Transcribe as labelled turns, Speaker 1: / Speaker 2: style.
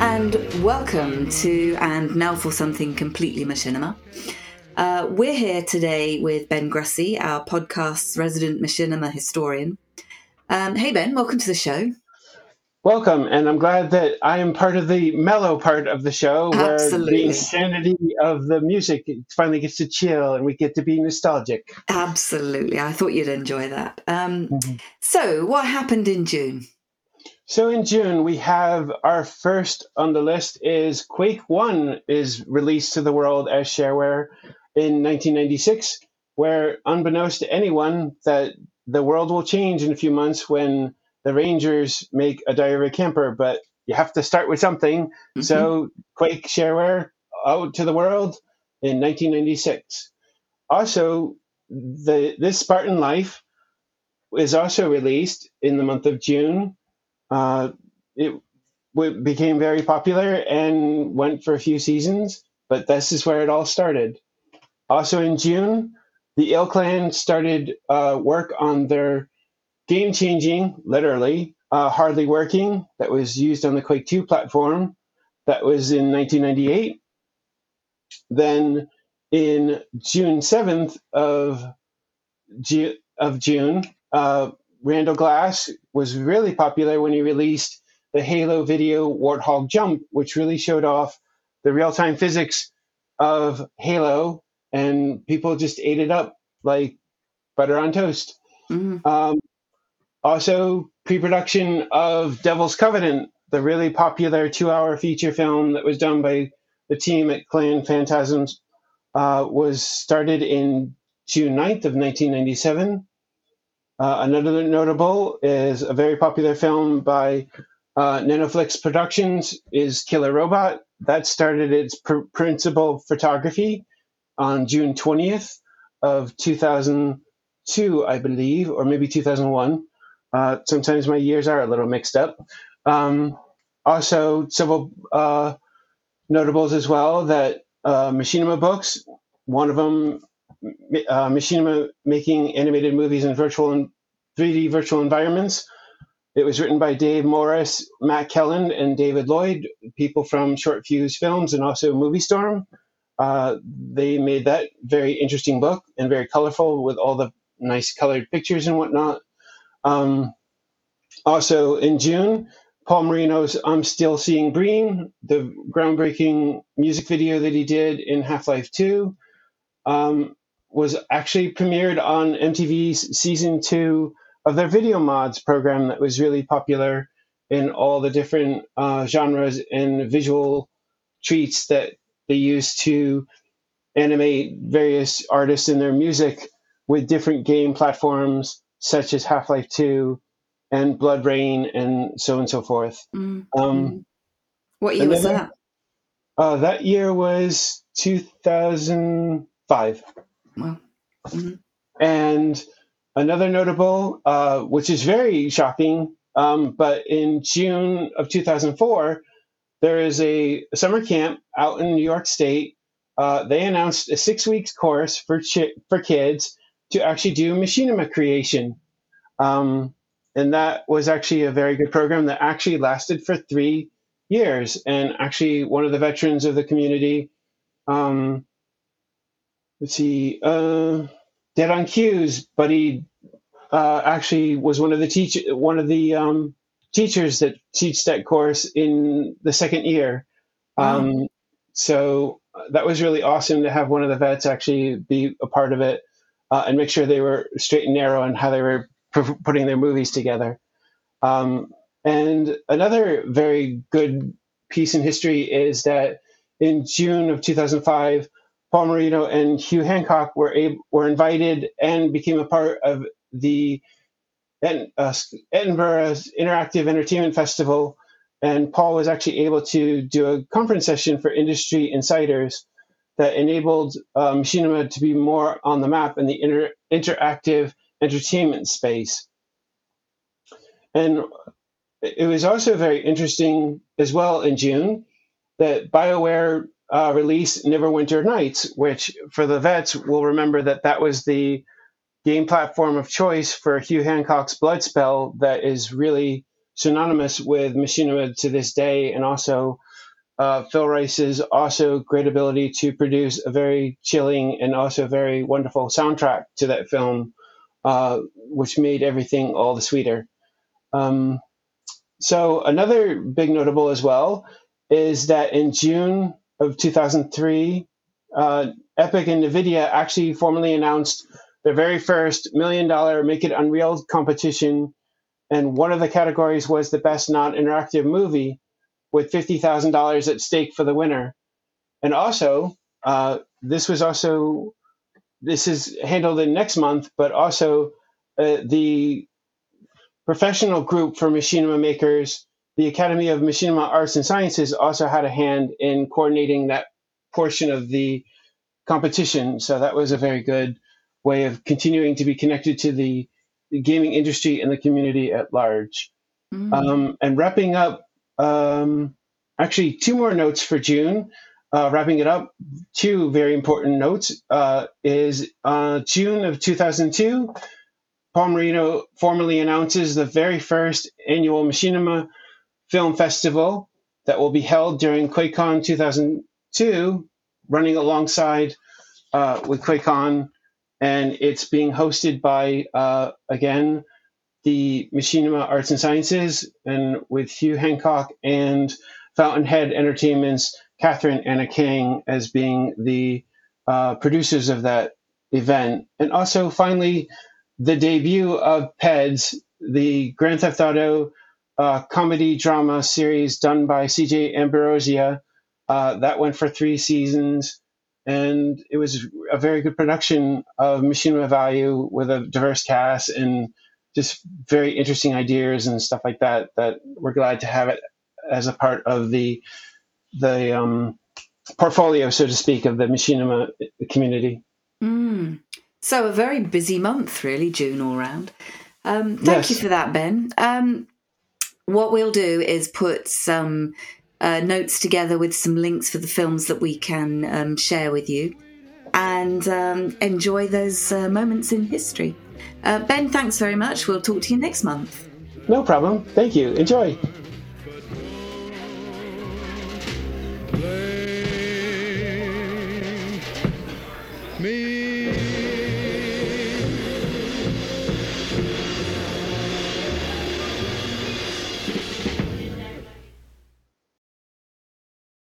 Speaker 1: And welcome to And Now for Something Completely Machinima. Uh, we're here today with Ben Grussy, our podcast's resident machinima historian. Um, hey, Ben, welcome to the show.
Speaker 2: Welcome, and I'm glad that I am part of the mellow part of the show where
Speaker 1: Absolutely.
Speaker 2: the insanity of the music finally gets to chill and we get to be nostalgic.
Speaker 1: Absolutely. I thought you'd enjoy that. Um,
Speaker 2: Mhm.
Speaker 1: So, what happened in June?
Speaker 2: So in June, we have our first on the list is Quake 1 is released to the world as shareware in 1996, where unbeknownst to anyone that the world will change in a few months when the Rangers make a Diary Camper, but you have to start with something.
Speaker 1: Mhm.
Speaker 2: So Quake shareware out to the world in 1996. Also, the this Spartan Life is also released in the month of June. Uh, it w- became very popular and went for a few seasons, but this is where it all started. Also in June, the Ill Clan started uh, work on their game changing, literally, uh, Hardly Working, that was used on the Quake 2 platform. That was in 1998. Then in June 7th of, Ju- of June, uh, Randall Glass was really popular when he released the Halo video Warthog Jump, which really showed off the real time physics of Halo, and people just ate it up like butter on toast.
Speaker 1: Mhm.
Speaker 2: Um, also, pre production of Devil's Covenant, the really popular two hour feature film that was done by the team at Clan Phantasms, uh, was started in June 9th of 1997. Uh, another notable is a very popular film by uh, Nanoflix Productions is Killer Robot. That started its pr- principal photography on June 20th of 2002, I believe, or maybe 2001. Uh, sometimes my years are a little mixed up. Um, also, several uh, notables as well that uh, Machinima books, one of them, uh, Machinima making animated movies in virtual and 3D virtual environments. It was written by Dave Morris, Matt Kelland, and David Lloyd, people from Short Fuse Films and also Movie Storm. Uh, they made that very interesting book and very colorful with all the nice colored pictures and whatnot. Um, also in June, Paul Marino's I'm Still Seeing Breen, the groundbreaking music video that he did in Half Life 2, um, was actually premiered on MTV's season two of their video mods program that was really popular in all the different uh, genres and visual treats that they used to animate various artists in their music with different game platforms such as Half Life 2 and BloodRayne and so on and so forth.
Speaker 1: Mm,
Speaker 2: Um,
Speaker 1: mm. What year was that?
Speaker 2: uh, that year was 2005.
Speaker 1: Well, mhm.
Speaker 2: And another notable, uh, which is very shocking, um, but in June of 2004, there is a summer camp out in New York State. Uh, they announced a six weeks course for chi- for kids to actually do machinima creation. Um, and that was actually a very good program that actually lasted for three years. And actually, one of the veterans of the community, um, let's see, uh, Dead on Cues, but he uh, actually was one of the teach one of the um, teachers that teach that course in the second year. Um, so that was really awesome to have one of the vets actually be a part of it uh, and make sure they were straight and narrow on how they were p- putting their movies together. Um, and another very good piece in history is that in June of 2005, Paul Marino and Hugh Hancock were able, were invited and became a part of the uh, Edinburgh Interactive Entertainment Festival. And Paul was actually able to do a conference session for industry insiders that enabled uh, Machinima to be more on the map in the inter- interactive entertainment space. And it was also very interesting as well in June that BioWare uh, release Neverwinter Nights, which for the vets will remember that that was the game platform of choice for Hugh Hancock's Bloodspell that is really synonymous with machinima to this day, and also uh, Phil Rice's also great ability to produce a very chilling and also very wonderful soundtrack to that film, uh, which made everything all the sweeter. Um, so another big notable as well is that in June of 2003, uh, Epic and NVIDIA actually formally announced their very first million dollar Make It Unreal competition. And one of the categories was the best non interactive movie with $50,000 at stake for the winner. And also, uh, this was also, this is handled in next month, but also uh, the professional group for machinima makers the Academy of Machinima Arts and Sciences also had a hand in coordinating that portion of the competition. So that was a very good way of continuing to be connected to the, the gaming industry and the community at large. Mm. Um, and wrapping up, um, actually, two more notes for June. Uh, wrapping it up, two very important notes uh, is uh, June of 2002. Paul Marino formally announces the very first annual Machinima Film Festival that will be held during QuakeCon 2002, running alongside uh, with QuakeCon, and it's being hosted by uh, again the Machinima Arts and Sciences, and with Hugh Hancock and Fountainhead Entertainment's Katherine Anna Kang as being the uh, producers of that event, and also finally the debut of PEDS, the Grand Theft Auto uh, comedy drama series done by CJ Ambrosia. Uh, that went for three seasons, and it was a very good production of Machinima Value with a diverse cast and just very interesting ideas and stuff like that. That we're glad to have it as a part of the the um, portfolio, so to speak, of the Machinima community.
Speaker 1: Mm. So a very busy month, really, June all round. Um, thank yes. you for that, Ben. Um, what we'll do is put some uh, notes together with some links for the films that we can um, share with you and um, enjoy those uh, moments in history. Uh, ben, thanks very much. We'll talk to you next month.
Speaker 2: No problem. Thank you. Enjoy.